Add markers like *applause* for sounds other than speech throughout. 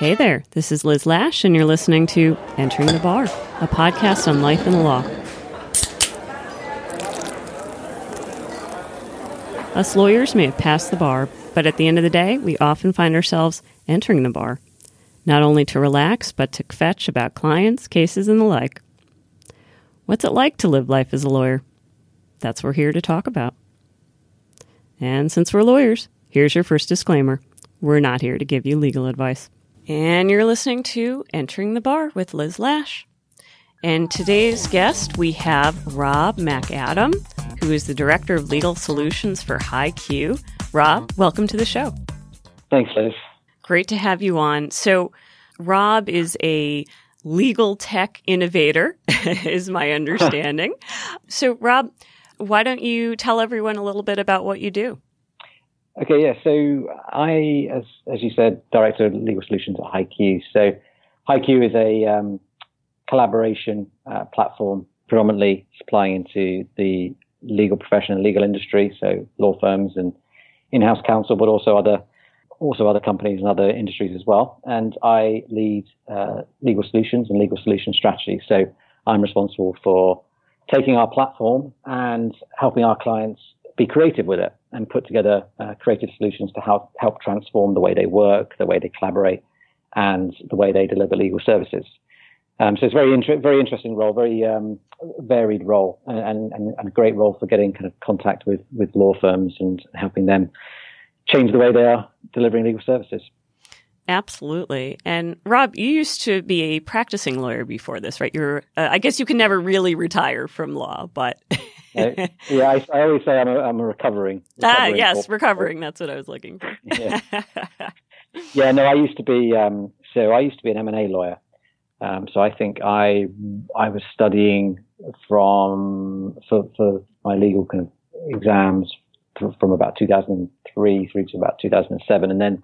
Hey there, this is Liz Lash, and you're listening to Entering the Bar, a podcast on life and the law. Us lawyers may have passed the bar, but at the end of the day, we often find ourselves entering the bar, not only to relax, but to fetch about clients, cases, and the like. What's it like to live life as a lawyer? That's what we're here to talk about. And since we're lawyers, here's your first disclaimer we're not here to give you legal advice. And you're listening to Entering the Bar with Liz Lash. And today's guest, we have Rob McAdam, who is the Director of Legal Solutions for HighQ. Rob, welcome to the show. Thanks, Liz. Great to have you on. So, Rob is a legal tech innovator, *laughs* is my understanding. *laughs* so, Rob, why don't you tell everyone a little bit about what you do? Okay, yeah. So I, as as you said, director of legal solutions at HighQ. So HighQ is a um, collaboration uh, platform, predominantly supplying into the legal profession and legal industry, so law firms and in-house counsel, but also other also other companies and other industries as well. And I lead uh, legal solutions and legal solution strategy. So I'm responsible for taking our platform and helping our clients be creative with it and put together uh, creative solutions to help help transform the way they work, the way they collaborate, and the way they deliver legal services. Um, so it's very inter- very interesting role, very um, varied role, and, and, and a great role for getting kind of contact with with law firms and helping them change the way they are delivering legal services. Absolutely. And Rob, you used to be a practicing lawyer before this, right? You're, uh, I guess you can never really retire from law, but. uh, *laughs* yeah, I, I, always say I'm a, I'm a recovering, ah, recovering. Ah, yes, recovering. That's what I was looking for. yeah. *laughs* yeah, no, I used to be, um, so I used to be an M&A lawyer. Um, so I think I, I was studying from, for, for my legal kind of exams from about 2003 through to about 2007. And then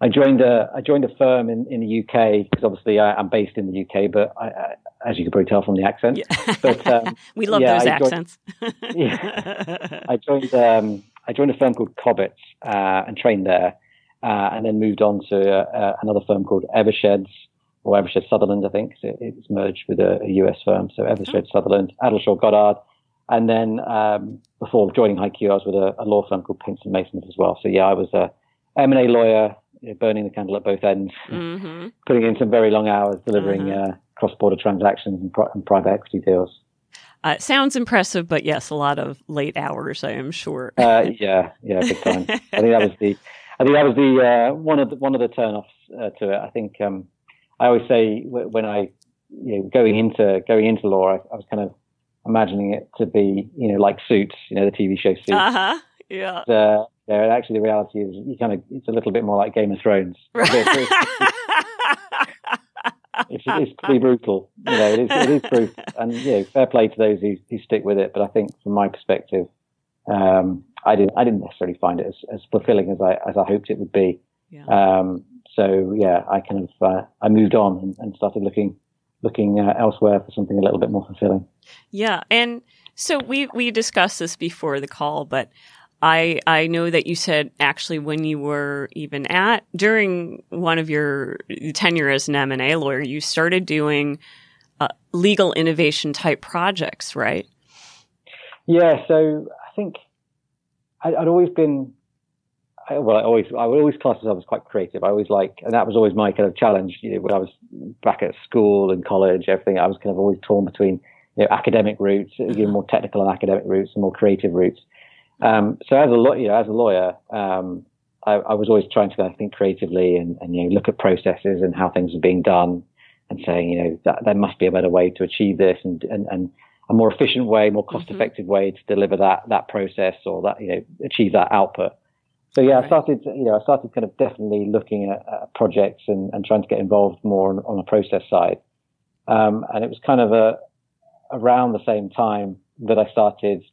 I joined a I joined a firm in, in the UK because obviously I, am based in the UK, but I, I, as you can probably tell from the accent, yeah. but um, *laughs* we love yeah, those I accents. Joined, *laughs* yeah, I joined um, I joined a firm called Cobbetts uh, and trained there, uh, and then moved on to uh, another firm called Eversheds or Evershed Sutherland, I think. So it's merged with a, a US firm, so Evershed oh. Sutherland, Addleshaw Goddard. And then um, before joining HighQ, I was with a, a law firm called Pinsent Masons as well. So yeah, I was a M&A lawyer, you know, burning the candle at both ends, mm-hmm. putting in some very long hours delivering uh-huh. uh, cross-border transactions and, and, private equity deals. Uh, sounds impressive, but yes, a lot of late hours, I am sure. uh, yeah, yeah, big time. I think that was the, I think that was the uh, one of the one of the turnoffs uh, to it. I think um, I always say when I, you know, going into going into law, I, I was kind of imagining it to be, you know, like Suits, you know, the TV show Suits. Uh huh. Yeah. Yeah, actually, the reality is you kind of it's a little bit more like Game of Thrones. *laughs* it's, it's pretty brutal. You know, it is, it is brutal, and you know, fair play to those who, who stick with it. But I think, from my perspective, um, I didn't I didn't necessarily find it as, as fulfilling as I as I hoped it would be. Yeah. Um, so yeah, I kind of uh, I moved on and, and started looking looking uh, elsewhere for something a little bit more fulfilling. Yeah, and so we we discussed this before the call, but I I know that you said actually when you were even at during one of your tenure as an M and A lawyer, you started doing uh, legal innovation type projects, right? Yeah. So I think I, would always been. I, well, I always I would always class myself as quite creative. I always like, and that was always my kind of challenge. You know, when I was back at school and college, everything I was kind of always torn between you know academic routes, you know, more technical and academic routes, and more creative routes. Um, so as a lawyer, you know, as a lawyer, um, I, I, was always trying to kind of think creatively and, and, you know look at processes and how things are being done, and saying you know that there must be a better way to achieve this and and, and a more efficient way, more cost effective mm-hmm. way to deliver that that process or that you know achieve that output. So yeah, right. I started you know I started kind of definitely looking at, at projects and, and trying to get involved more on, on the process side. Um, and it was kind of a around the same time that I started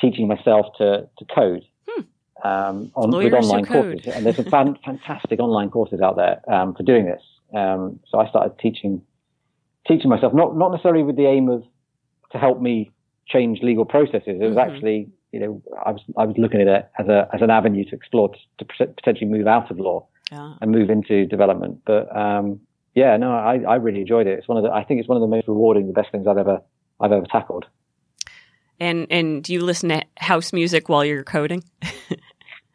teaching myself to, to code hmm. um, on, with online courses. And there's some fan, *laughs* fantastic online courses out there um, for doing this. Um, so I started teaching teaching myself, not not necessarily with the aim of to help me change legal processes. It was mm-hmm. actually, you know, I was I was looking at it as a as an avenue to explore to, to potentially move out of law yeah. and move into development. But um, yeah, no, I, I really enjoyed it. It's one of the I think it's one of the most rewarding, the best things I've ever I've ever tackled. And and do you listen to house music while you're coding? *laughs*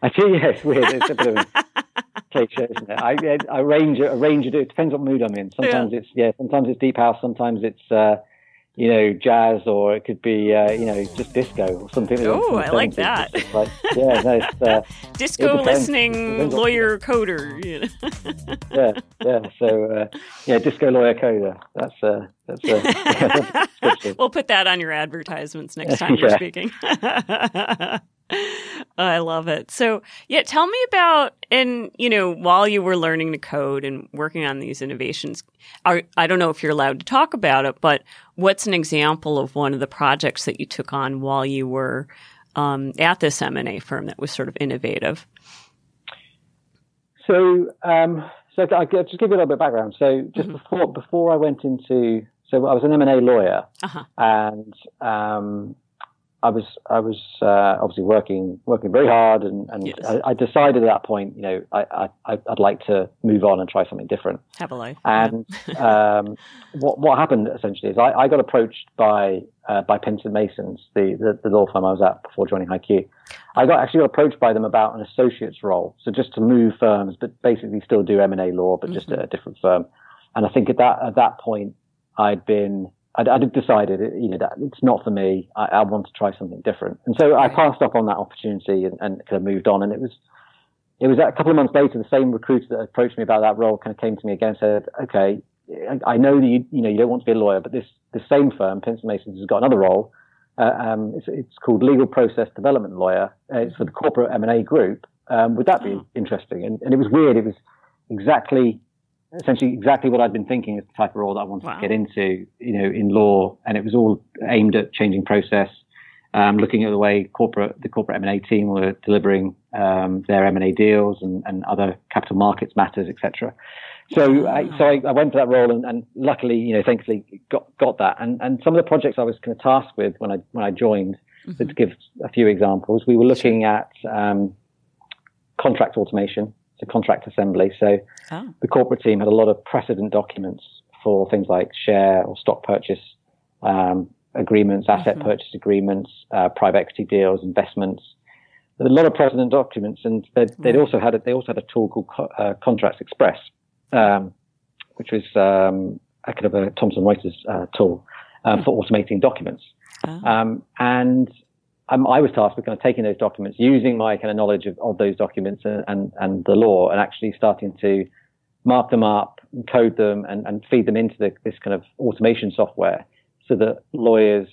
I do. Yeah, it's weird. It's a bit of a cliche, isn't it? I, I arrange arrange it. It depends what mood I'm in. Sometimes yeah. it's yeah. Sometimes it's deep house. Sometimes it's uh, you know, jazz or it could be, uh, you know, just disco or something. Oh, I like that. Like, yeah, no, uh, *laughs* disco listening lawyer coder. You know? *laughs* yeah, yeah. So, uh, yeah, disco lawyer coder. That's uh, that's. Uh, *laughs* yeah, we'll put that on your advertisements next time yeah. we're speaking. I love it. So, yeah, tell me about and you know, while you were learning to code and working on these innovations, are, I don't know if you're allowed to talk about it, but what's an example of one of the projects that you took on while you were um, at this M and A firm that was sort of innovative? So, um, so I'll just give you a little bit of background. So, just mm-hmm. before before I went into so I was an M and A lawyer, uh-huh. and um, I was I was uh, obviously working working very hard, and, and yes. I, I, decided at that point, you know, I, I would like to move on and try something different. Have a life. And *laughs* um, what what happened essentially is I, I got approached by uh, by Pinsent Masons, the, the, the law firm I was at before joining HighQ. I got actually got approached by them about an associate's role, so just to move firms, but basically still do M and A law, but mm-hmm. just at a different firm. And I think at that at that point, I'd been I'd, I'd decided, you know, that it's not for me. I, I, want to try something different. And so I passed up on that opportunity and, and kind of moved on. And it was, it was a couple of months later, the same recruiter that approached me about that role kind of came to me again and said, okay, I, I know that you, you know, you don't want to be a lawyer, but this, the same firm, Pinsent Masons, has got another role. Uh, um, it's, it's, called legal process development lawyer. Uh, it's for the corporate M&A group. Um, would that be hmm. interesting? And, and it was weird. It was exactly essentially exactly what I'd been thinking is the type of role that I wanted wow. to get into, you know, in law, and it was all aimed at changing process, um, looking at the way corporate the corporate M&A team were delivering um, their M&A deals and, and other capital markets matters, etc. So, I, so I, I, went for that role, and, and, luckily, you know, thankfully, got got that. And and some of the projects I was kind of tasked with when I when I joined, mm-hmm. to give a few examples, we were looking at um, contract automation to contract assembly. So oh. the corporate team had a lot of precedent documents for things like share or stock purchase um, agreements, asset mm-hmm. purchase agreements, uh, private equity deals, investments. a lot of precedent documents, and they'd, they'd also had a, they also had a tool called Co- uh, Contracts Express, um, which was um, a kind of a Thomson Reuters uh, tool mm-hmm. for automating documents. Oh. Um, and um, I was tasked with kind of taking those documents, using my kind of knowledge of, of those documents and, and, and, the law, and actually starting to mark them up, code them, and, and feed them into the, this kind of automation software, so that lawyers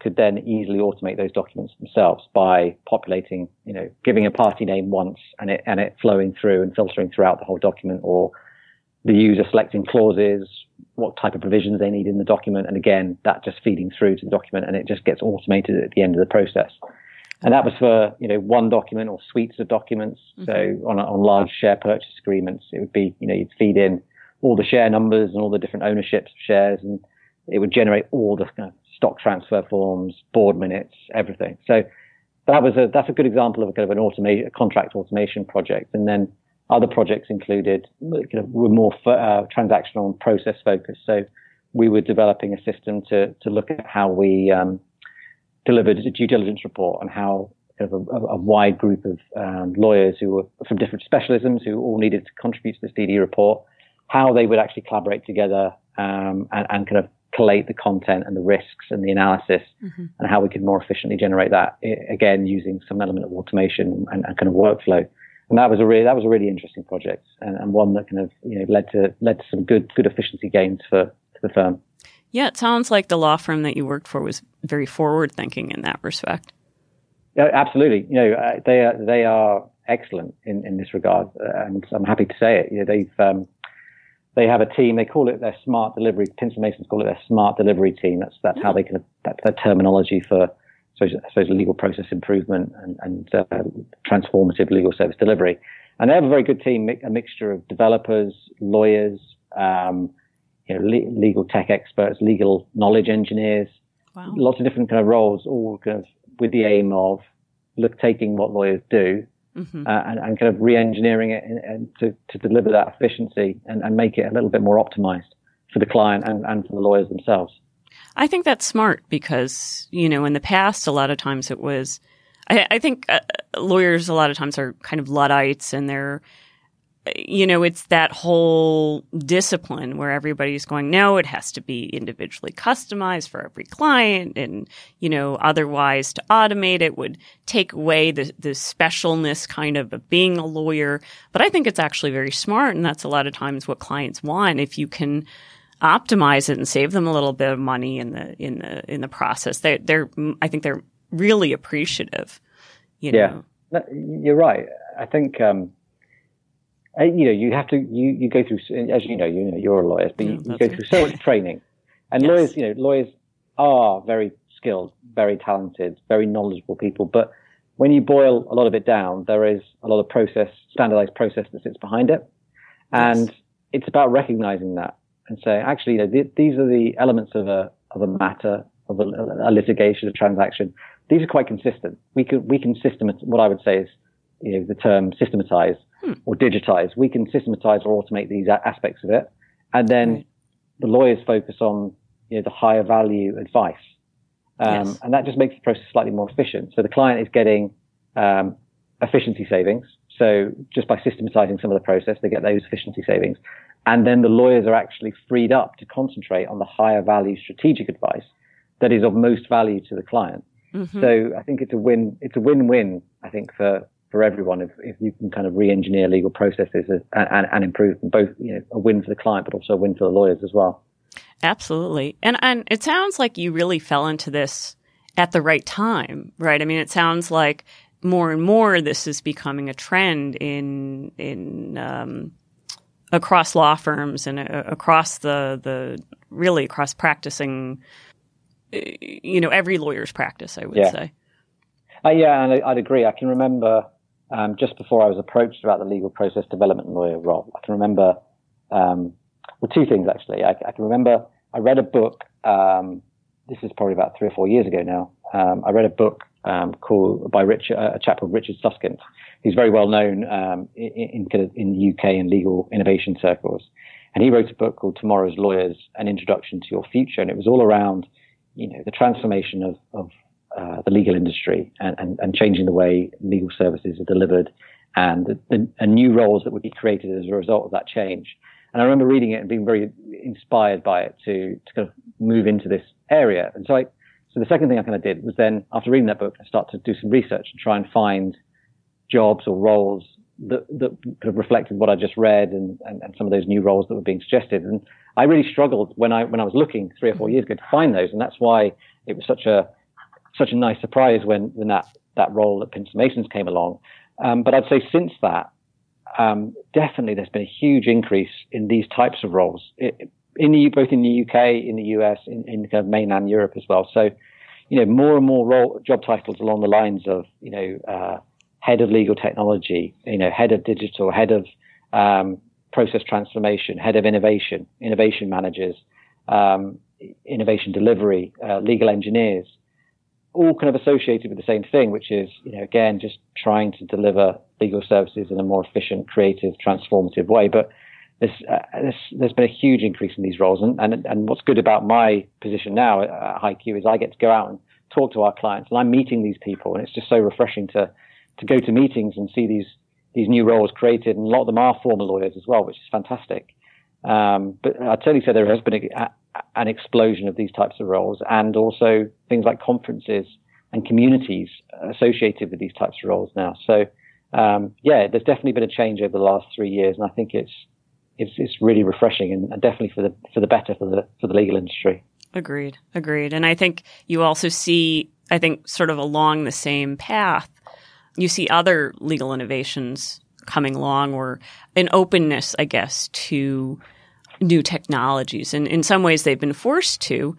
could then easily automate those documents themselves by populating, you know, giving a party name once and it and it flowing through and filtering throughout the whole document, or the user selecting clauses, what type of provisions they need in the document, and again, that just feeding through to the document, and it just gets automated at the end of the process. And that was for you know one document or suites of documents. Mm-hmm. So on on large share purchase agreements, it would be you know you'd feed in all the share numbers and all the different ownerships of shares, and it would generate all the kind of stock transfer forms, board minutes, everything. So that was a that's a good example of a kind of an automation contract automation project. And then other projects included kind of, were more uh, transactional and process focused. So we were developing a system to to look at how we um, delivered a due diligence report and how kind of a, a wide group of um, lawyers who were from different specialisms who all needed to contribute to this DD report, how they would actually collaborate together um, and, and, kind of collate the content and the risks and the analysis mm-hmm. and how we could more efficiently generate that again using some element of automation and, and kind of workflow and that was a really that was a really interesting project and, and, one that kind of you know led to led to some good good efficiency gains for, for the firm. Yeah, it sounds like the law firm that you worked for was very forward thinking in that respect. Yeah, absolutely. You know, uh, they are they are excellent in, in this regard, uh, and I'm happy to say it. You know, they've um, they have a team. They call it their smart delivery. Pinsent Masons call it their smart delivery team. That's that's how they kind of that's their terminology for I suppose, legal process improvement and, and uh, transformative legal service delivery. And they have a very good team, a mixture of developers, lawyers, um, you know, le- legal tech experts, legal knowledge engineers, wow. lots of different kind of roles, all kind of with the aim of look taking what lawyers do mm-hmm. uh, and, and, kind of re-engineering it to, to deliver that efficiency and, and, make it a little bit more optimized for the client and, and for the lawyers themselves. I think that's smart because, you know, in the past, a lot of times it was, I, I think uh, lawyers a lot of times are kind of Luddites and they're, you know, it's that whole discipline where everybody's going, no, it has to be individually customized for every client. And, you know, otherwise to automate it would take away the, the specialness kind of of being a lawyer. But I think it's actually very smart. And that's a lot of times what clients want. If you can optimize it and save them a little bit of money in the, in the, in the process, they, they're, I think they're really appreciative. You know? Yeah, you're right. I think, um, uh, you know, you have to you you go through as you know, you know, you're a lawyer, but yeah, you, you go through so much *laughs* training, and yes. lawyers, you know, lawyers are very skilled, very talented, very knowledgeable people, but when you boil a lot of it down, there is a lot of process, standardized process that sits behind it, and yes. it's about recognizing that and say, actually, you know, th- these are the elements of a of a matter, of a, a litigation, a transaction. These are quite consistent. We can we can systematize. What I would say is, you know, the term systematize hmm. or digitize. We can systematize or automate these aspects of it. And then right. the lawyers focus on you know, the higher value advice. Um, yes. And that just makes the process slightly more efficient. So the client is getting um, efficiency savings. So just by systematizing some of the process, they get those efficiency savings. And then the lawyers are actually freed up to concentrate on the higher value strategic advice that is of most value to the client. Mm-hmm. So I think it's a win. It's a win-win. I think for for everyone if, if you can kind of re-engineer legal processes and, and, and improve them, both you know, a win for the client, but also a win for the lawyers as well. Absolutely. And, and it sounds like you really fell into this at the right time, right? I mean, it sounds like more and more this is becoming a trend in, in, um, across law firms and uh, across the, the, really across practicing, you know, every lawyer's practice, I would yeah. say. Uh, yeah, and I'd agree. I can remember um, just before I was approached about the legal process development lawyer role, I can remember, um, well, two things actually. I, I, can remember I read a book, um, this is probably about three or four years ago now. Um, I read a book um, called by Richard, uh, a chap called Richard Susskind. He's very well known um, in, in, in UK and legal innovation circles. And he wrote a book called Tomorrow's Lawyers, An Introduction to Your Future. And it was all around, you know, the transformation of, of uh, the legal industry and, and, and, changing the way legal services are delivered and the, the, and new roles that would be created as a result of that change. And I remember reading it and being very inspired by it to, to kind of move into this area. And so I, so the second thing I kind of did was then after reading that book, I start to do some research and try and find jobs or roles that, that kind of reflected what I just read and, and, and, some of those new roles that were being suggested. And I really struggled when I, when I was looking three or four years ago to find those. And that's why it was such a, such a nice surprise when, when that, that role at Pinsent Masons came along. Um, but I'd say since that, um, definitely there's been a huge increase in these types of roles it, in the, both in the UK, in the US, in, in kind of mainland Europe as well. So, you know, more and more role, job titles along the lines of, you know, uh, head of legal technology, you know, head of digital, head of um, process transformation, head of innovation, innovation managers, um, innovation delivery, uh, legal engineers all kind of associated with the same thing, which is, you know, again, just trying to deliver legal services in a more efficient, creative, transformative way. But there's, uh, there's, there's been a huge increase in these roles. And, and, and what's good about my position now at HighQ is I get to go out and talk to our clients and I'm meeting these people. And it's just so refreshing to, to go to meetings and see these, these new roles created. And a lot of them are former lawyers as well, which is fantastic. Um, but I'd certainly say there has been a, an explosion of these types of roles and also things like conferences and communities associated with these types of roles now. So, um, yeah, there's definitely been a change over the last three years, and I think it's it's, it's really refreshing and, definitely for the for the better for the for the legal industry. Agreed, agreed. And I think you also see, I think, sort of along the same path, you see other legal innovations coming along, or an openness, I guess, to new technologies. And in some ways, they've been forced to.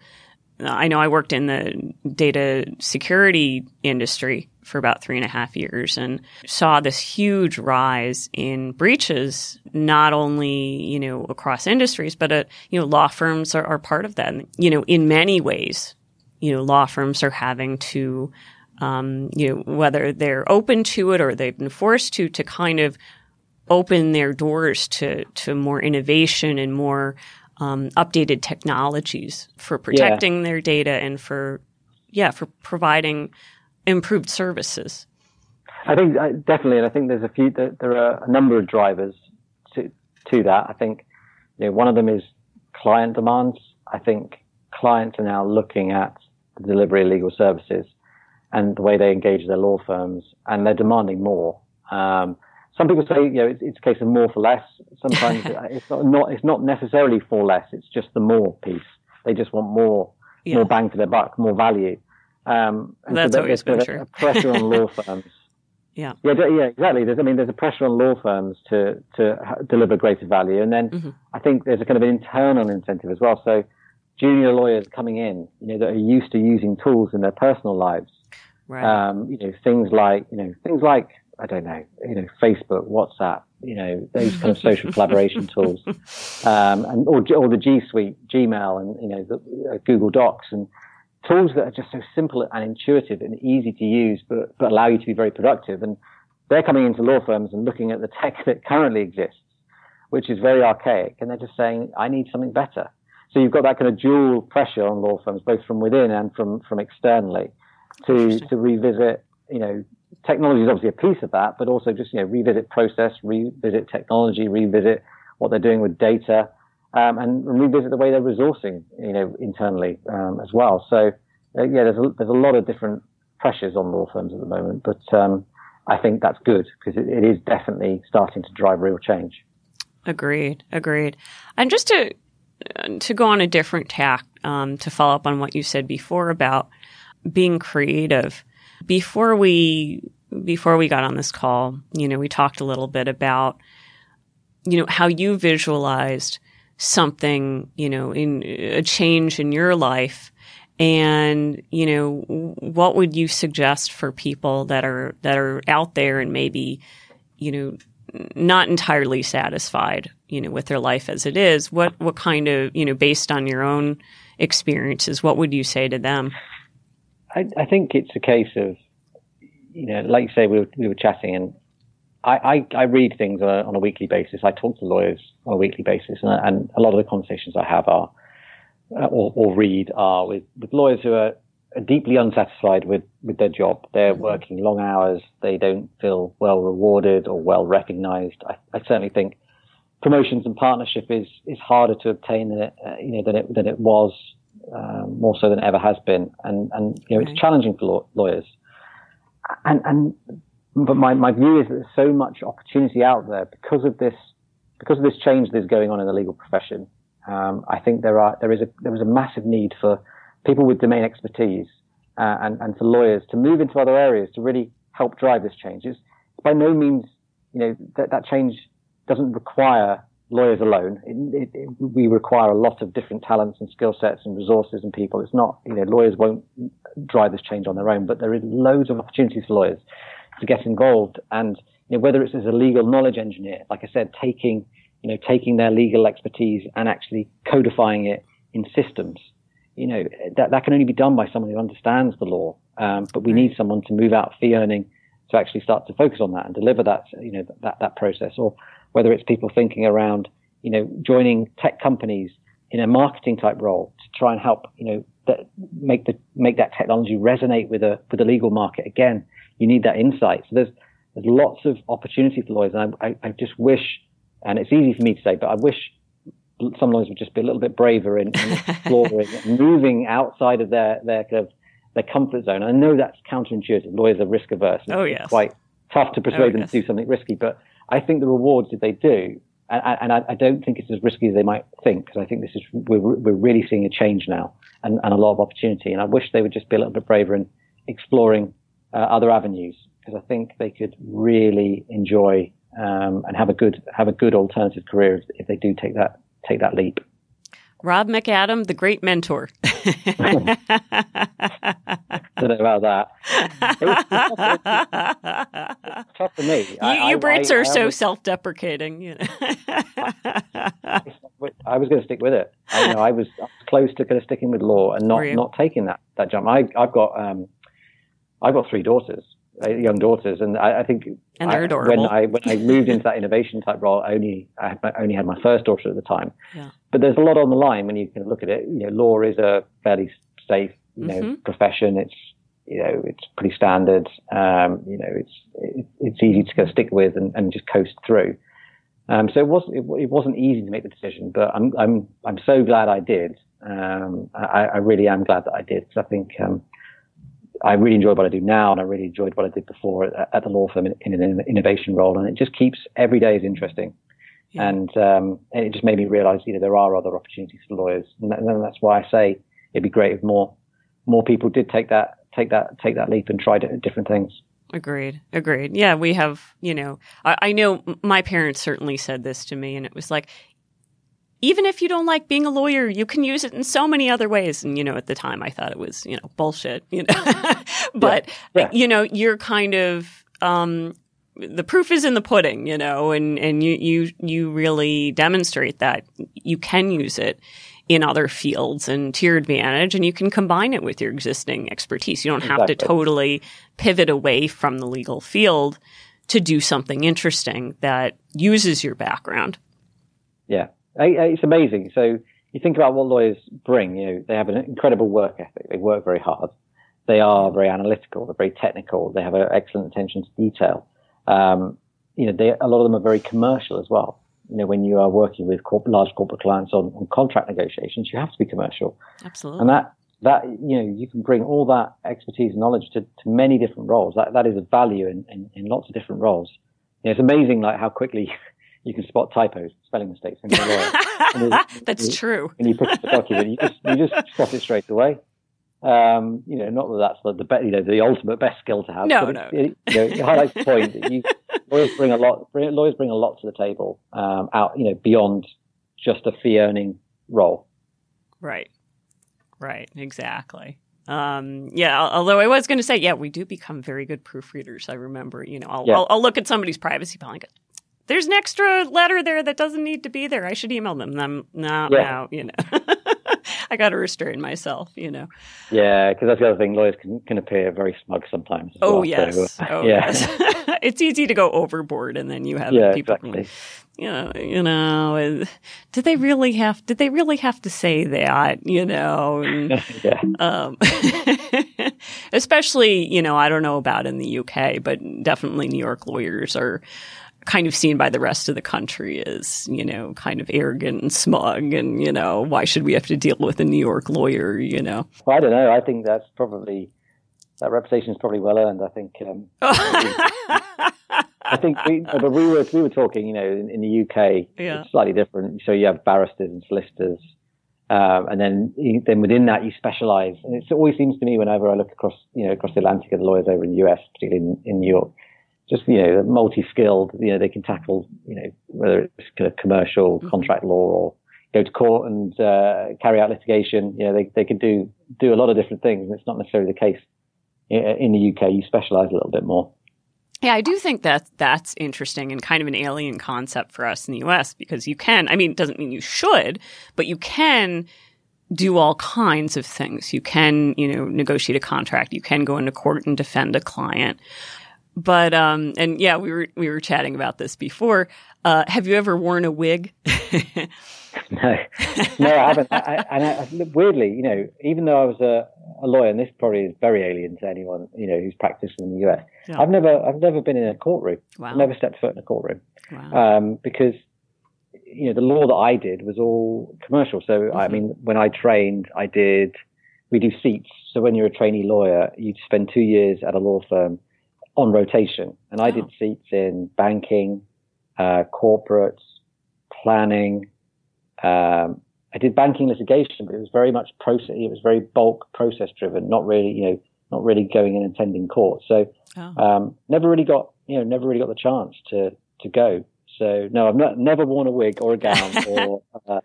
I know I worked in the data security industry for about three and a half years and saw this huge rise in breaches, not only, you know, across industries, but, uh, you know, law firms are, are part of that. And, you know, in many ways, you know, law firms are having to um, you know, whether they're open to it or they've been forced to, to kind of open their doors to, to more innovation and more um, updated technologies for protecting yeah. their data and for, yeah, for providing improved services. I think uh, definitely, and I think there's a few. There, there are a number of drivers to to that. I think you know, one of them is client demands. I think clients are now looking at the delivery of legal services and the way they engage their law firms, and they're demanding more. Um, some people say, you know, it's, it's, a case of more for less. Sometimes *laughs* it's not, not, it's not necessarily for less. It's just the more piece. They just want more, yeah. more bang for their buck, more value. Um, That's so always been true. A pressure on law *laughs* firms. Yeah. Yeah, yeah, exactly. There's, I mean, there's a pressure on law firms to to deliver greater value, and then mm-hmm. I think there's a kind of an internal incentive as well. So, junior lawyers coming in, you know, that are used to using tools in their personal lives, right. um, you know, things like, you know, things like I don't know, you know, Facebook, WhatsApp, you know, those kind of social *laughs* collaboration tools, um, and or, or the G Suite, Gmail, and you know, the, uh, Google Docs, and tools that are just so simple and intuitive and easy to use, but but allow you to be very productive. And they're coming into law firms and looking at the tech *laughs* that currently exists, which is very archaic, and they're just saying, I need something better. So you've got that kind of dual pressure on law firms, both from within and from from externally, to to revisit, you know, technology is obviously a piece of that, but also just you know revisit process, revisit technology, revisit what they're doing with data, um, and revisit the way they're resourcing, you know, internally um, as well. So uh, yeah, there's a, there's a lot of different pressures on law firms at the moment, but um, I think that's good because it, it is definitely starting to drive real change. Agreed. Agreed. And just to to go on a different tack, um, to follow up on what you said before about being creative before we before we got on this call, you know, we talked a little bit about you know how you visualized something, you know, in a change in your life and you know what would you suggest for people that are that are out there and maybe you know not entirely satisfied you know with their life as it is? What what kind of you know based on your own experiences what would you say to them I, I think it's a case of, you know, like you say, we were, we were chatting and I, I, I read things on a, on a, weekly basis. I talk to lawyers on a weekly basis and, and a lot of the conversations I have are, uh, or, or, read are with, with lawyers who are, are deeply unsatisfied with, with their job. They're mm-hmm. working long hours. They don't feel well rewarded or well recognized. I, I certainly think promotions and partnership is, is harder to obtain than it, uh, you know, than it, than it was um, more so than ever has been, and and you know it's challenging for lawyers. And and but my, my view is that there's so much opportunity out there because of this because of this change that's going on in the legal profession. Um, I think there are there is a there is a massive need for people with domain expertise uh, and and for lawyers to move into other areas to really help drive this change. It's by no means you know that that change doesn't require lawyers alone. It, it, we require a lot of different talents and skill sets and resources and people. It's not, you know, lawyers won't drive this change on their own, but there is loads of opportunities for lawyers to get involved. And you know, whether it's as a legal knowledge engineer, like I said, taking, you know, taking their legal expertise and actually codifying it in systems, you know, that, that can only be done by someone who understands the law. Um, but we need someone to move out fee earning to actually start to focus on that and deliver that, you know, that, that process or whether it's people thinking around, you know, joining tech companies in a marketing type role to try and help, you know, that make the make that technology resonate with a with the legal market. Again, you need that insight. So there's there's lots of opportunity for lawyers, and I, I, I just wish, and it's easy for me to say, but I wish some lawyers would just be a little bit braver in, in exploring, *laughs* moving outside of their their kind of their comfort zone. I know that's counterintuitive. Lawyers are risk averse. Oh yes. Quite tough to persuade oh, them yes. to do something risky, but I think the rewards that they do, and, and I, I, don't think it's as risky as they might think, because I think this is we're, we're really seeing a change now and, and, a lot of opportunity. And I wish they would just be a little bit braver in exploring uh, other avenues, because I think they could really enjoy um, and have a good have a good alternative career if, if they do take that take that leap. Rob McAdam, the great mentor. I *laughs* don't know about that. Tough for me. *laughs* You, you Brits I, are so self-deprecating. *laughs* You know. I was going to stick with it. I, know, I was, close to kind of sticking with law and not not taking that that jump. I, I've got um, I've got three daughters, young daughters, and I, I think and I, when I when I moved into that innovation type role, I only I had my, only had my first daughter at the time. Yeah. But there's a lot on the line when you can look at it. You know, law is a fairly safe, you know, Mhm. profession. It's you know, it's pretty standard. Um, you know, it's it, it's easy to go stick with and, and just coast through. Um, so it was it, it wasn't easy to make the decision, but I'm I'm I'm so glad I did. Um, I, I really am glad that I did because I think um, I really enjoy what I do now, and I really enjoyed what I did before at, at the law firm in, in an innovation role, and it just keeps every day is interesting. Yeah. And, um, and it just made me realize, you know, there are other opportunities for lawyers, and, that, and that's why I say it'd be great if more more people did take that take that take that leap and try di- different things. Agreed. Agreed. Yeah, we have, you know, I, I know my parents certainly said this to me, and it was like, even if you don't like being a lawyer, you can use it in so many other ways. And, you know, at the time I thought it was, you know, bullshit, you know, *laughs* but, Yeah. you know, you're kind of, um, the proof is in the pudding, you know, and, and you, you, you really demonstrate that you can use it in other fields and to your advantage and you can combine it with your existing expertise. You don't have to totally pivot away from the legal field to do something interesting that uses your background. Yeah, it's amazing. So you think about what lawyers bring. You know, they have an incredible work ethic. They work very hard. They are very analytical. They're very technical. They have an excellent attention to detail. Um, you know, they, a lot of them are very commercial as well. You know, when you are working with corp- large corporate clients on, on contract negotiations, you have to be commercial. Absolutely. And that, that, you know, you can bring all that expertise and knowledge to, to many different roles. That, that is a value in, in, in lots of different roles. You know, it's amazing like how quickly you can spot typos, spelling mistakes you're lawyer. *laughs* That's it- true. When you pick up a document, you just, you just spot it straight away. Um, you know, not that that's the, the, you know, the ultimate best skill to have. No, but no. It, it, you know, it highlights the point that you, *laughs* lawyers bring a lot, bring- lawyers bring a lot to the table, um, out, you know, beyond just a fee earning role. Right. Right. Exactly. Um, yeah. Although I was going to say, yeah, we do become very good proofreaders. I remember, you know, I'll, Yeah. I'll, I'll look at somebody's privacy policy. There's an extra letter there that doesn't need to be there. I should email them. Them no, Yeah. no, you know. *laughs* I got to restrain myself, you know. Yeah, because that's the other thing. Lawyers can, can appear very smug sometimes. Oh well. yes. So, uh, oh yeah. yes. *laughs* it's easy to go overboard, and then you have Yeah, people. exactly. You know, you know. Did they really have? Did they really have to say that? You know. And, *laughs* yeah. um, especially, you know, I don't know about in the UK, but definitely New York lawyers are kind of seen by the rest of the country as, you know, kind of arrogant and smug and, you know, why should we have to deal with a New York lawyer, you know? Well, I don't know. I think that's probably that reputation is probably well earned. I think. Um, *laughs* I think we, but we were we were talking, you know, in, in the UK, Yeah. it's slightly different. So you have barristers and solicitors, um, and then then within that you specialise. And it always seems to me whenever I look across, you know, across the Atlantic at the lawyers over in the US, particularly in, in New York, just you know, multi-skilled. You know, they can tackle, you know, whether it's kind of commercial Mhm. contract law or go to court and uh, carry out litigation. You know, they they can do do a lot of different things, and it's not necessarily the case in, in the UK. You specialise a little bit more. Yeah, I do think that that's interesting and kind of an alien concept for us in the US because you can, I mean, it doesn't mean you should, but you can do all kinds of things. You can, you know, negotiate a contract. You can go into court and defend a client. But um and yeah, we were we were chatting about this before. Uh have you ever worn a wig? *laughs* No, no, I haven't. I, I, and I, weirdly, you know, even though I was a, a lawyer, and this probably is very alien to anyone, you know, who's practiced in the US. Yeah. I've never, I've never been in a courtroom. Wow. I've never stepped foot in a courtroom wow. um, because, you know, the law that I did was all commercial. So, I Mhm. mean, when I trained, I did. We do seats. So when you're a trainee lawyer, you spend two years at a law firm on rotation, and I did seats in banking, uh, corporates, planning. Um, I did banking litigation, but it was very much process. It was very bulk process driven, not really, you know, not really going in and attending court. So Oh. um, never really got, you know, never really got the chance to to go. So no, I've not never worn a wig or a gown *laughs* or. Uh,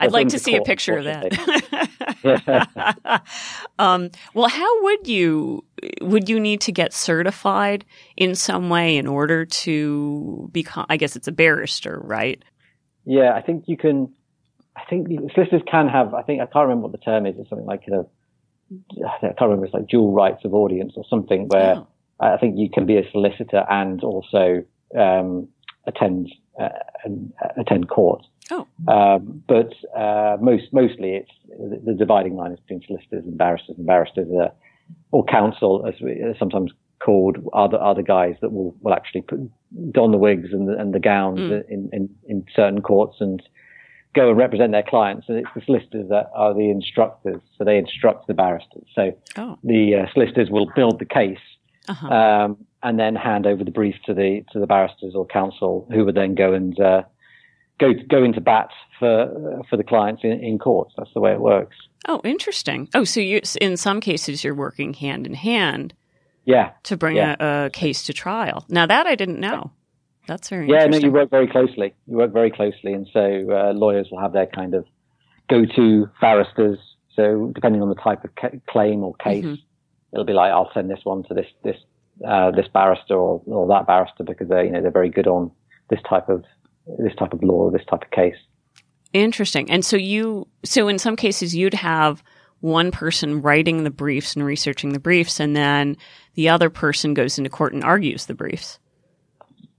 I'd like to see a picture of that. *laughs* *laughs* Um, well, how would you would you need to get certified in some way in order to become? I guess it's a barrister, right? Yeah, I think you can. I think solicitors can have. I think I can't remember what the term is. It's something like a I can't remember, it's like dual rights of audience or something where oh. I think you can be a solicitor and also um, attend uh, attend court. Oh. Um, but uh, most mostly it's the, dividing line is between solicitors and barristers, and barristers are, or counsel, as we are sometimes called, are the, are the guys that will, will actually put, don the wigs and the, and the gowns mm. in, in, in certain courts and go and represent their clients. And it's the solicitors that are the instructors, so they instruct the barristers. So oh. the uh, solicitors will build the case. Uh-huh. Um, and then hand over the brief to the to the barristers or counsel, who would then go and uh, go go into bat for for the clients in, in courts. That's the way it works. Oh, interesting. Oh, so you in some cases you're working hand in hand. Yeah. To bring yeah. A, a, case to trial. Now that I didn't know. That's very yeah. No, you work very closely. You work very closely, and so uh, lawyers will have their kind of go-to barristers. So depending on the type of ca- claim or case, mm-hmm. it'll be like I'll send this one to this this uh, this barrister or, or that barrister because they you know they're very good on this type of this type of law or this type of case. Interesting. And so you, so in some cases you'd have one person writing the briefs and researching the briefs, and then the other person goes into court and argues the briefs.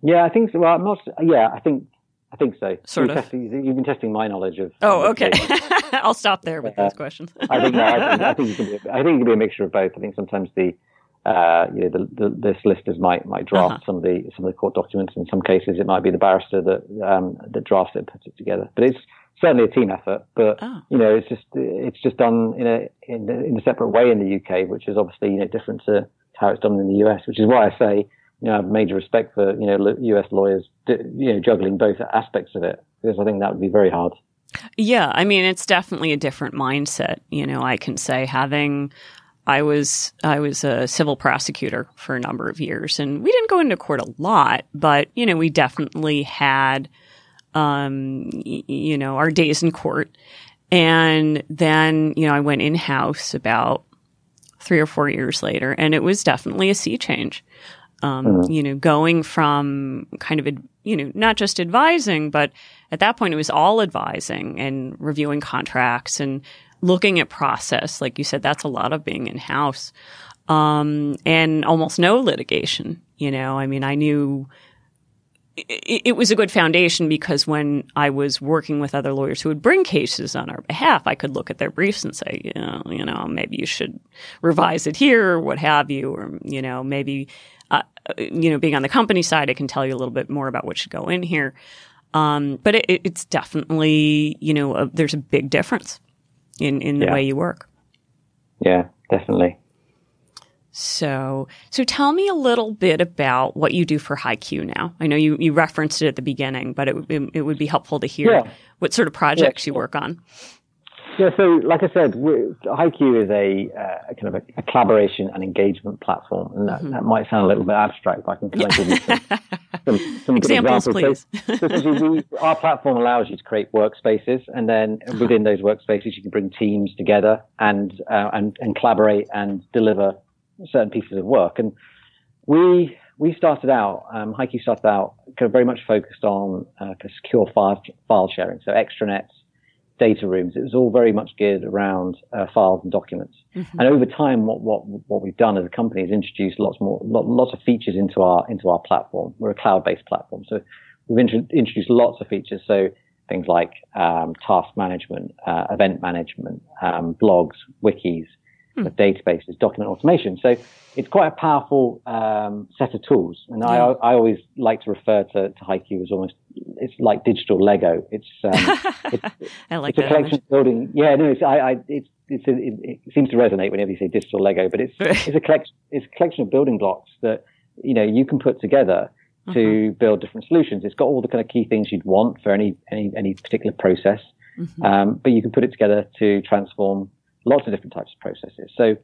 Yeah, I think so. Well, I'm not. Yeah, I think I think so. Sort you've of. Testing, you've been testing my knowledge of. Oh, okay. *laughs* I'll stop there with uh, those questions. I think. No, I think, I think, *laughs* it can be. I think it can be a mixture of both. I think sometimes the uh, you know, the, the, the, solicitors might might draft uh-huh. some of the some of the court documents. In some cases, it might be the barrister that um, that drafts it and puts it together. But it's certainly a team effort. But oh. you know, it's just it's just done in a in, in a separate way in the UK, which is obviously you know different to how it's done in the US. Which is why I say you know I have major respect for you know US lawyers you know juggling both aspects of it because I think that would be very hard. Yeah, I mean, it's definitely a different mindset. You know, I can say having I was I was a civil prosecutor for a number of years, and we didn't go into court a lot, but you know we definitely had, um, y- you know, our days in court, and then you know I went in house about three or four years later, and it was definitely a sea change. Um, mm-hmm. You know, going from kind of you know not just advising, but at that point it was all advising and reviewing contracts and looking at process, like you said, that's a lot of being in house. Um, and almost no litigation. You know, I mean, I knew it, it, was a good foundation because when I was working with other lawyers who would bring cases on our behalf, I could look at their briefs and say, you know, you know, maybe you should revise it here or what have you, or you know, maybe, uh, you know, being on the company side, I can tell you a little bit more about what should go in here. Um, but it, it's definitely, you know, a, there's a big difference in, in the yeah. way you work. Yeah, definitely. So, so tell me a little bit about what you do for HighQ now. I know you, you referenced it at the beginning, but it, it, it would be helpful to hear yeah. what sort of projects yeah. you work on. Yeah, so like I said, HighQ is a uh, kind of a, a, collaboration and engagement platform, and that, mm-hmm. that, might sound a little bit abstract, but I can *laughs* kind of give you some, some, some examples, examples. please. So, we, our platform allows you to create workspaces, and then within those workspaces, you can bring teams together and uh, and, and collaborate and deliver certain pieces of work. And we we started out, um, HighQ started out kind of very much focused on uh, secure file, file sharing, so extranets data rooms. It was all very much geared around uh, files and documents. Mm-hmm. And over time, what, what, what we've done as a company is introduced lots more, lots of features into our, into our platform. We're a cloud-based platform. So we've intro- introduced lots of features. So things like, um, task management, uh, event management, um, blogs, wikis, hmm. databases, document automation. So it's quite a powerful um, set of tools. And yeah. I, I always like to refer to, to HighQ as almost it's like digital Lego. It's um, *laughs* it's, I like it's a collection of building. Yeah, no, it's, I, I, it's, it's a, it, it, seems to resonate whenever you say digital Lego, but it's it's a collection it's a collection of building blocks that you know you can put together to mm-hmm. build different solutions. It's got all the kind of key things you'd want for any any any particular process, mm-hmm. um, but you can put it together to transform lots of different types of processes. So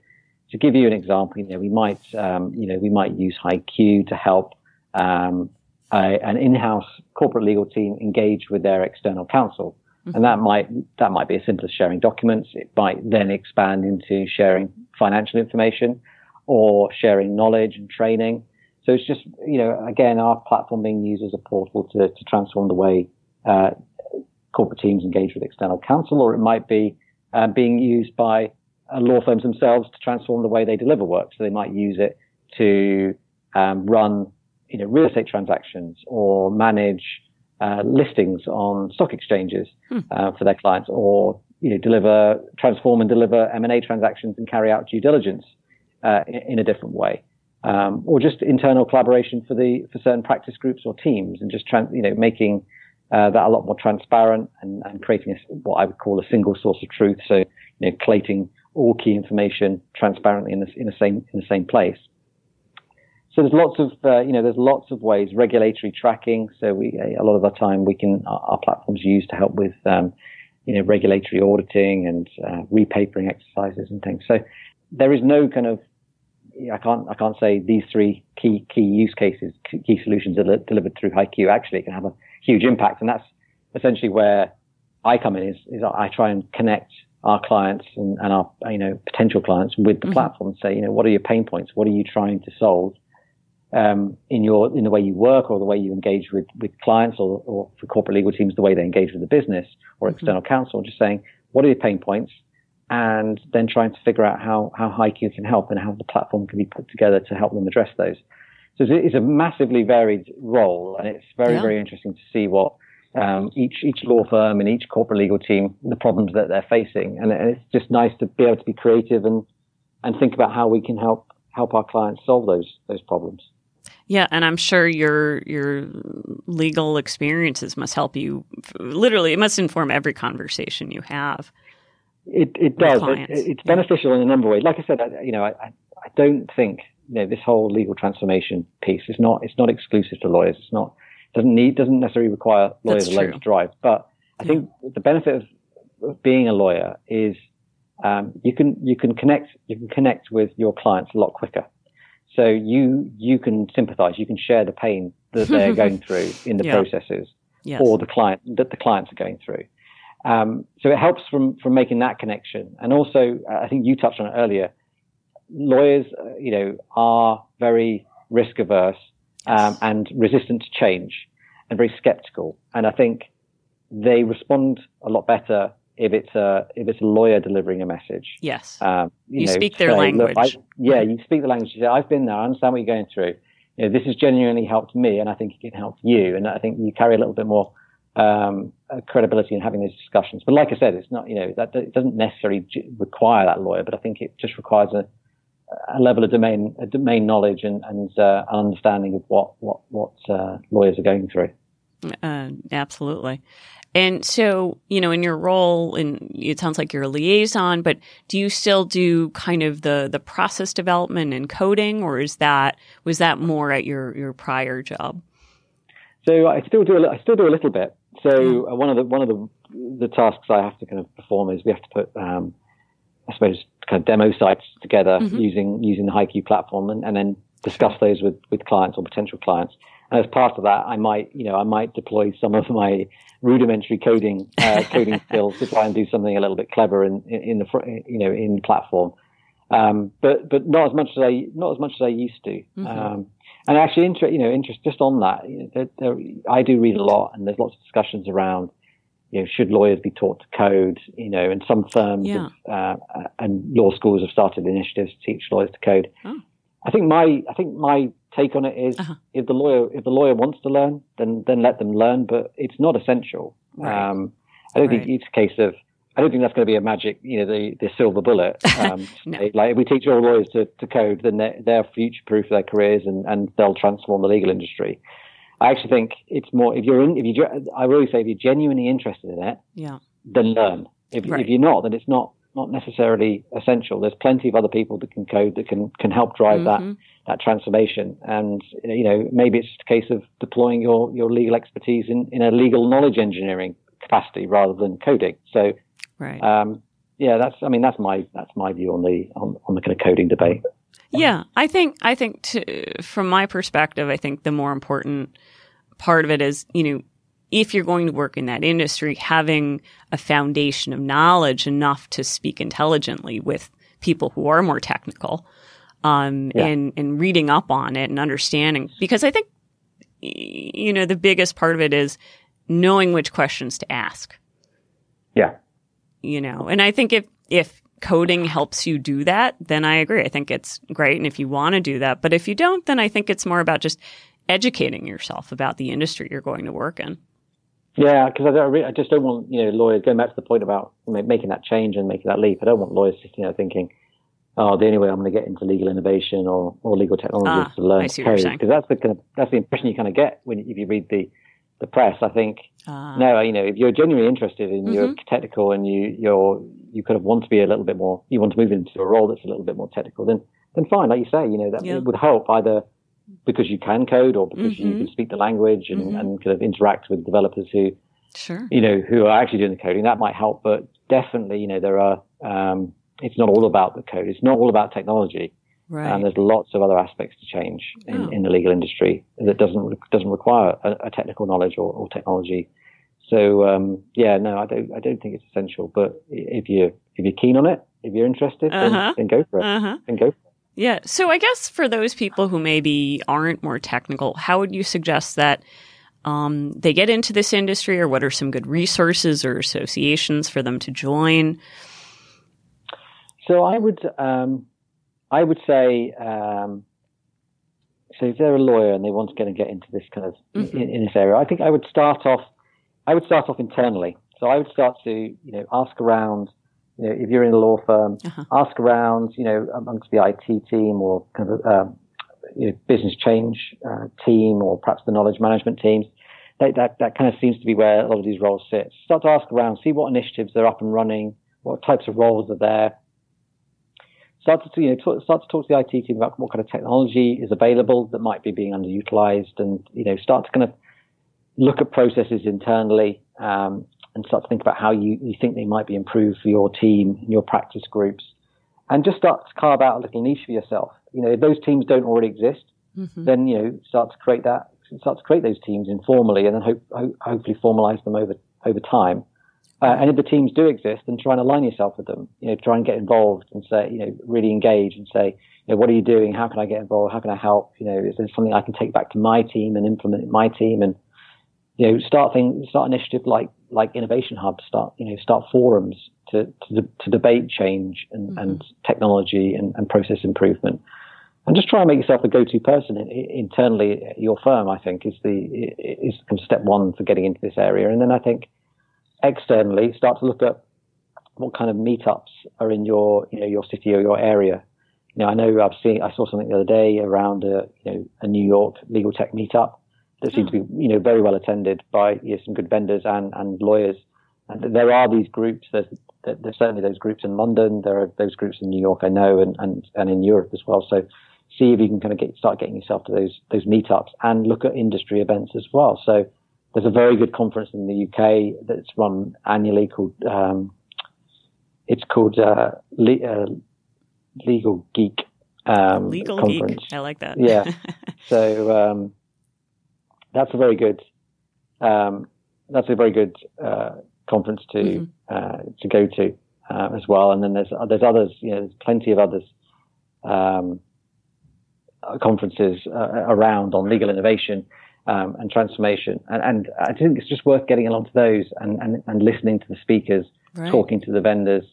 to give you an example, you know, we might, um, you know, we might use HighQ to help um, a, an in-house corporate legal team engage with their external counsel, mm-hmm. and that might that might be as simple as sharing documents. It might then expand into sharing financial information or sharing knowledge and training. So it's just, you know, again, our platform being used as a portal to, to transform the way uh, corporate teams engage with external counsel, or it might be uh, being used by uh, law firms themselves to transform the way they deliver work. So they might use it to um, run, you know, real estate transactions or manage uh, listings on stock exchanges hmm. uh, for their clients, or you know, deliver, transform and deliver M&A transactions and carry out due diligence uh, in, in, a different way. Um, or just internal collaboration for the for certain practice groups or teams, and just trans, you know making uh, that a lot more transparent and, and creating a, what I would call a single source of truth. So, you know, collating all key information transparently in the, in the same in the same place. So there's lots of uh, you know there's lots of ways regulatory tracking. So we a lot of the time we can our, our platforms used to help with um, you know regulatory auditing and uh, repapering exercises and things. So there is no kind of I can't I can't say these three key key use cases key solutions are delivered through HighQ. Actually, can have a huge impact. And that's essentially where I come in is, is I try and connect our clients and, and our, you know, potential clients with the mm-hmm. platform and say, you know, what are your pain points? What are you trying to solve? Um, in your in the way you work or the way you engage with with clients or, or for corporate legal teams the way they engage with the business or mm-hmm. external counsel just saying what are your pain points and then trying to figure out how how HighQ can help and how the platform can be put together to help them address those so it's a massively varied role, and it's very, yeah. very interesting to see what um, each each law firm and each corporate legal team the problems that they're facing, and it's just nice to be able to be creative and and think about how we can help help our clients solve those those problems. Yeah, and I'm sure your your legal experiences must help you. Literally, it must inform every conversation you have. It it does. It, it's beneficial in a number of ways. Like I said, I, you know, I I don't think you know, this whole legal transformation piece is not it's not exclusive to lawyers. It's not doesn't need doesn't necessarily require lawyers alone to drive. But I yeah. think the benefit of, of, being a lawyer is um, you can you can connect you can connect with your clients a lot quicker. So you you can sympathise, you can share the pain that they're *laughs* going through in the yeah. processes, yes. or the client that the clients are going through. Um, so it helps from from making that connection, and also uh, I think you touched on it earlier lawyers, uh, you know, are very risk averse um, and resistant to change and very skeptical. And I think they respond a lot better if it's a if it's a lawyer delivering a message. Yes. Um, you, you know, speak their say, language. I, yeah, you speak the language. You say, I've been there. I understand what you're going through. You know, this has genuinely helped me, and I think it can help you. And I think you carry a little bit more um, credibility in having these discussions. But like I said, it's not you know that it doesn't necessarily require that lawyer, but I think it just requires a a level of domain a domain knowledge and, and uh, an understanding of what what what uh, lawyers are going through. Uh, absolutely. And so, you know, in your role, and it sounds like you're a liaison, but do you still do kind of the the process development and coding, or is that was that more at your your prior job? So I still do a, I still do a little bit. So uh, one of the one of the the tasks I have to kind of perform is we have to put um, I suppose, kind of demo sites together mm-hmm. using using the HighQ platform, and, and then discuss those with with clients or potential clients. And as part of that, I might, you know, I might deploy some of my rudimentary coding *laughs* uh, coding skills to try and do something a little bit clever in in, the you know in platform. Um, but but not as much as I not as much as I used to. Mm-hmm. Um, and actually, inter- you know, interest just on that, you know, I do read a lot, and there's lots of discussions around you know, should lawyers be taught to code? You know, and some firms yeah. have, uh, and law schools have started initiatives to teach lawyers to code. Oh. I think my I think my take on it is uh-huh. if the lawyer if the lawyer wants to learn, then then let them learn, but it's not essential. Right. Um, I don't right. think it's a case of I don't think that's going to be a magic, you know, the, the silver bullet. *laughs* Um, no. Like if we teach all lawyers to, to code, then they're, they're future proof their careers and, and they'll transform the legal industry. I actually think it's more if you're in if you I really say if you're genuinely interested in it, yeah, then learn. If right. if you're not, then it's not not necessarily essential. There's plenty of other people that can code that can can help drive mm-hmm. that that transformation. And you know maybe it's just a case of deploying your your legal expertise in in a legal knowledge engineering capacity rather than coding. So, right. Um, yeah, that's I mean that's my that's my view on the on, on the kind of coding debate. Yeah, I think I think to, from my perspective, I think the more important part of it is, you know, if you're going to work in that industry, having a foundation of knowledge enough to speak intelligently with people who are more technical, um, yeah. and and reading up on it and understanding because I think you know the biggest part of it is knowing which questions to ask. Yeah. You know, and I think if if coding helps you do that, then I agree. I think it's great. And if you want to do that, but if you don't, then I think it's more about just educating yourself about the industry you're going to work in. Yeah, because I, I, just don't want you know lawyers going back to the point about making that change and making that leap. I don't want lawyers sitting there thinking, "Oh, the only way I'm going to get into legal innovation or, or legal technology ah, is to learn code." Because that's the kind of, that's the impression you kind of get when if you read the the press. I think uh, no, you know, if you're genuinely interested and mm-hmm. you're technical and you you're you kind of want to be a little bit more, you want to move into a role that's a little bit more technical, then then fine, like you say, you know, that would help either because you can code or because mm-hmm. you can speak the language and, mm-hmm. and kind of interact with developers who, sure, you know, who are actually doing the coding. That might help, but definitely, you know, there are. Um, it's not all about the code. It's not all about technology. Right. And there's lots of other aspects to change in, oh. in the legal industry that doesn't doesn't require a, a technical knowledge or, or technology. So um, yeah, no, I don't I don't think it's essential. But if you if you're keen on it, if you're interested, uh-huh. then, then, go for it. Uh-huh. Then go. For it. Yeah. So I guess for those people who maybe aren't more technical, how would you suggest that um, they get into this industry, or what are some good resources or associations for them to join? So I would um, I would say, um, so if they're a lawyer and they want to get and get into this kind of mm-hmm. in, in, this area, I think I would start off. I would start off internally. So I would start to you know ask around. You know, if you're in a law firm, uh-huh. ask around. You know, amongst the IT team or kind of um, you know, business change uh, team or perhaps the knowledge management teams. That, that that kind of seems to be where a lot of these roles sit. Start to ask around, see what initiatives are up and running, what types of roles are there start to you know talk, start to talk to the IT team about what kind of technology is available that might be being underutilized, and you know start to kind of look at processes internally um, and start to think about how you, you think they might be improved for your team, your practice groups, and just start to carve out a little niche for yourself. You know, if those teams don't already exist, mm-hmm. then you know start to create that, start to create those teams informally, and then hope, hope, hopefully formalize them over over time. Uh, and if the teams do exist, then try and align yourself with them. You know, try and get involved and say, you know, really engage and say, you know, what are you doing? How can I get involved? How can I help? You know, is there something I can take back to my team and implement in my team? And you know, start things, start initiative like like innovation hubs. Start you know, start forums to to, to debate change and, mm-hmm. and technology and, and process improvement and just try and make yourself a go-to person internally at your firm. I think is the is step one for getting into this area, and then I think externally, start to look at what kind of meetups are in your, you know, your city or your area. You know, I know I've seen, I saw something the other day around a, you know, a New York legal tech meetup that seemed to be, you know, very well attended by you know, some good vendors and, and lawyers. And there are these groups. There's, there's certainly those groups in London. There are those groups in New York, I know, and, and, and in Europe as well. So see if you can kind of get, start getting yourself to those, those meetups and look at industry events as well. So there's a very good conference in the UK that's run annually called um, it's called uh, Le- uh, Legal Geek. Um, Legal conference. Geek. I like that. yeah. *laughs* So um, that's a very good. Um, that's a very good uh, conference to mm-hmm. Uh, to go to uh, as well. And then there's there's others. You know, there's plenty of others um, conferences uh, around on legal innovation um, and transformation. And, and, I think it's just worth getting along to those and, and, and listening to the speakers, right. talking to the vendors,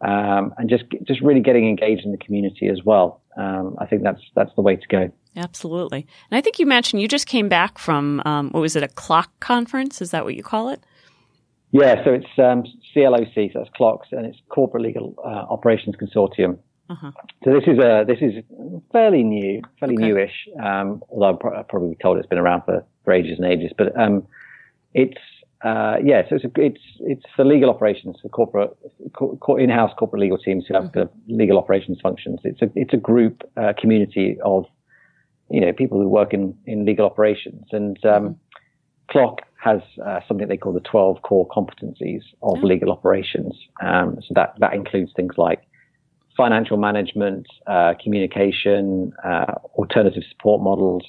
um, and just just really getting engaged in the community as well. Um, I think that's that's the way to go. Absolutely. And I think you mentioned you just came back from um, what was it a clock conference? Is that what you call it? Yeah, so it's um, CLOC, so that's clocks, and it's Corporate Legal uh, Operations Consortium. Uh-huh. So this is a this is fairly new, fairly okay. newish. Um, although I'm probably told it's been around for, for ages and ages, but um, it's uh, yeah. So it's a, it's it's for legal operations for corporate co- in-house corporate legal teams who have mm-hmm. legal operations functions. It's a it's a group uh, community of you know people who work in in legal operations, and um, mm-hmm. Has uh, something they call the 12 core competencies of oh. legal operations. Um, so that that includes things like financial management, uh, communication, uh, alternative support models,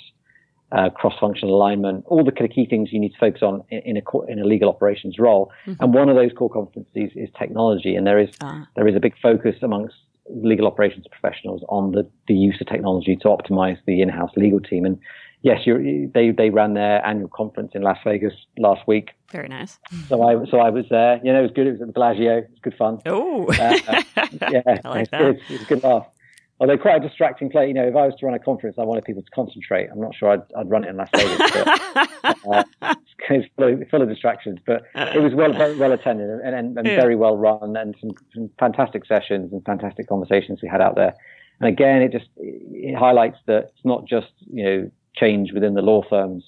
uh, cross-functional alignment, all the kind of key things you need to focus on in, in, a, in a, legal operations role. Mm-hmm. And one of those core competencies is technology. And there is, ah. there is a big focus amongst legal operations professionals on the, the use of technology to optimize the in-house legal team. And yes, they they ran their annual conference in Las Vegas last week. Very nice. So I so I was there. You know, it was good. It was at the Bellagio. It was good fun. Oh, uh, *laughs* yeah, I like that. It was good laugh. Although quite a distracting place. You know, if I was to run a conference, I wanted people to concentrate. I'm not sure I'd, I'd run it in Las Vegas. But, *laughs* uh, *laughs* it's full of, full of, distractions, but it was well very well attended and, and, and yeah. very well run, and some, some fantastic sessions and fantastic conversations we had out there. And again, it just it highlights that it's not just you know change within the law firms.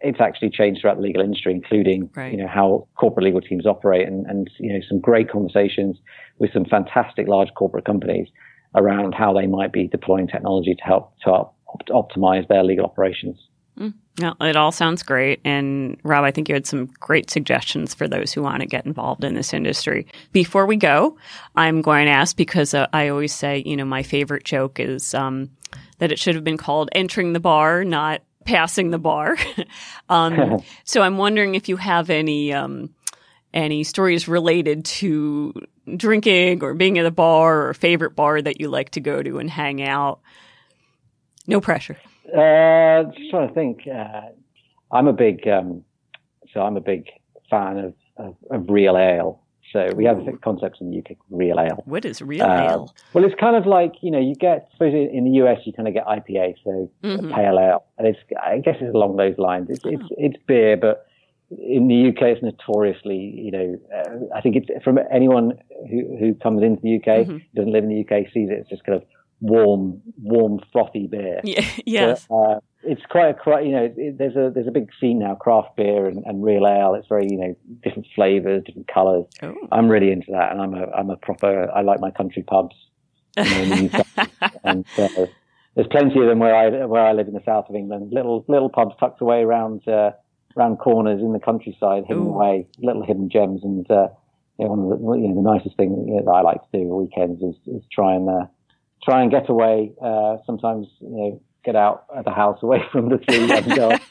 It's actually changed throughout the legal industry, including right. you know how corporate legal teams operate, and, and you know some great conversations with some fantastic large corporate companies around how they might be deploying technology to help to op- optimize their legal operations. Mm. Yeah, it all sounds great. And Rob, I think you had some great suggestions for those who want to get involved in this industry. Before we go, I'm going to ask because uh, I always say, you know, my favorite joke is um, that it should have been called entering the bar, not passing the bar. *laughs* um, *laughs* so I'm wondering if you have any um, any stories related to drinking or being at a bar or a favorite bar that you like to go to and hang out. No pressure. Uh, just trying to think. Uh, I'm a big, um, so I'm a big fan of, of, of real ale. So we have concepts in the UK real ale. What is real uh, ale? Well, it's kind of like you know you get. Suppose in the US you kind of get IPA, so mm-hmm. pale ale, and it's I guess it's along those lines. It's oh. it's it's beer, but in the UK it's notoriously you know uh, I think it's from anyone who who comes into the UK mm-hmm. doesn't live in the UK sees it. It's just kind of warm, warm, frothy beer. Yeah, *laughs* yes. But, uh, it's quite a you know it, there's a there's a big scene now craft beer and, and real ale. It's very you know different flavors, different colours. Oh. I'm really into that, and I'm a I'm a proper. I like my country pubs. You know, *laughs* and uh, there's plenty of them where I where I live in the south of England. Little little pubs tucked away around uh, around corners in the countryside, hidden Ooh. away, little hidden gems. And uh, you know, one of the you know the nicest thing you know, that I like to do on weekends is, is try and uh, try and get away. Uh, sometimes you know get out of the house away *laughs* from the three young go *laughs*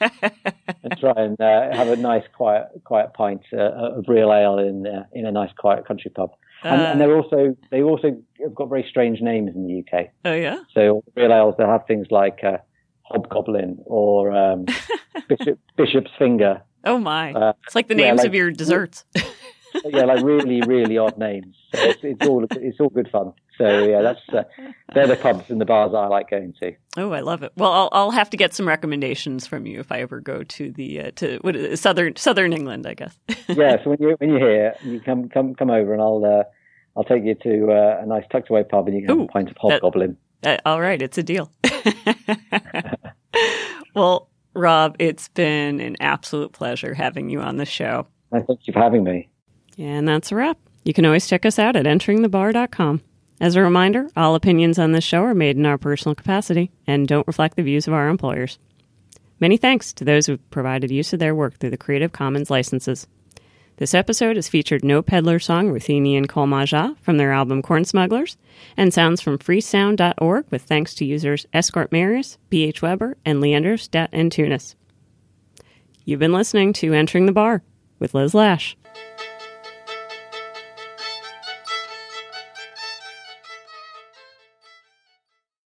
and try and uh, have a nice quiet quiet pint uh, of real ale in uh, in a nice quiet country pub. And, and, they're also they also have got very strange names in the UK. Oh yeah. So real ales they have things like uh, hobgoblin or um, *laughs* bishop, bishop's finger. Oh my! Uh, it's like the names yeah, like, of your desserts. *laughs* yeah, like really, really odd names. So it's, it's, all it's all good fun. So yeah, that's uh, they're the pubs and the bars I like going to. Oh, I love it. Well, I'll, I'll have to get some recommendations from you if I ever go to the uh, to what is it, southern Southern England, I guess. *laughs* yeah, so when you when you're here, you come come come over and I'll uh, I'll take you to uh, a nice tucked away pub and you can Ooh, have a pint of hobgoblin. That, all right, it's a deal. Well, Rob, it's been an absolute pleasure having you on the show. I thank you for having me. And that's a wrap. You can always check us out at enteringthebar.com. As a reminder, all opinions on this show are made in our personal capacity and don't reflect the views of our employers. Many thanks to those who've provided use of their work through the Creative Commons licenses. This episode has featured No Peddler Song Ruthenian Kolmaja from their album Corn Smugglers, and sounds from freesound.org with thanks to users Escort Marius, BH Weber, and Leander Stat and Tunis. You've been listening to Entering the Bar with Liz Lash.